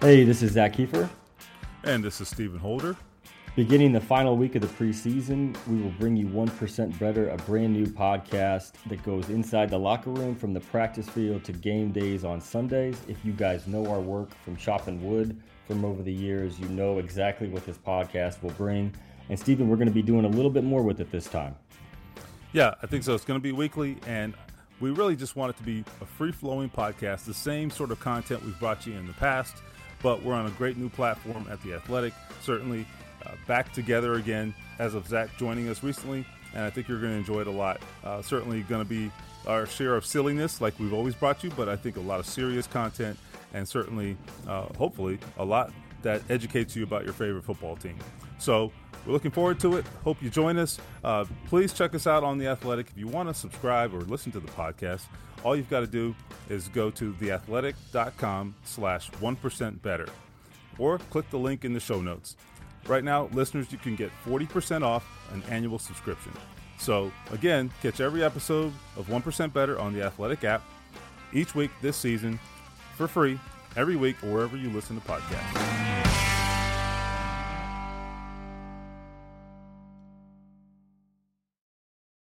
Hey, this is Zak Keefer. And this is Stephen Holder. Beginning the final week of the preseason, we will bring you 1% Better, a brand new podcast that goes inside the locker room from the practice field to game days on Sundays. If you guys know our work from chopping wood from over the years, you know exactly what this podcast will bring. And Stephen, we're going to be doing a little bit more with it this time. Yeah, I think so. It's going to be weekly, and we really just want it to be a free flowing podcast, the same sort of content we've brought you in the past, but we're on a great new platform at The Athletic. Certainly uh, back together again as of Zak joining us recently, and I think you're going to enjoy it a lot. Uh, certainly going to be our share of silliness like we've always brought you, but I think a lot of serious content, and certainly, uh, hopefully, a lot that educates you about your favorite football team. So, we're looking forward to it. Hope you join us. Uh, please check us out on The Athletic. If you want to subscribe or listen to the podcast, all you've got to do is go to theathletic.com slash 1% better or click the link in the show notes. Right now, listeners, you can get 40% off an annual subscription. So, again, catch every episode of 1% Better on the Athletic app each week this season for free every week wherever you listen to podcasts.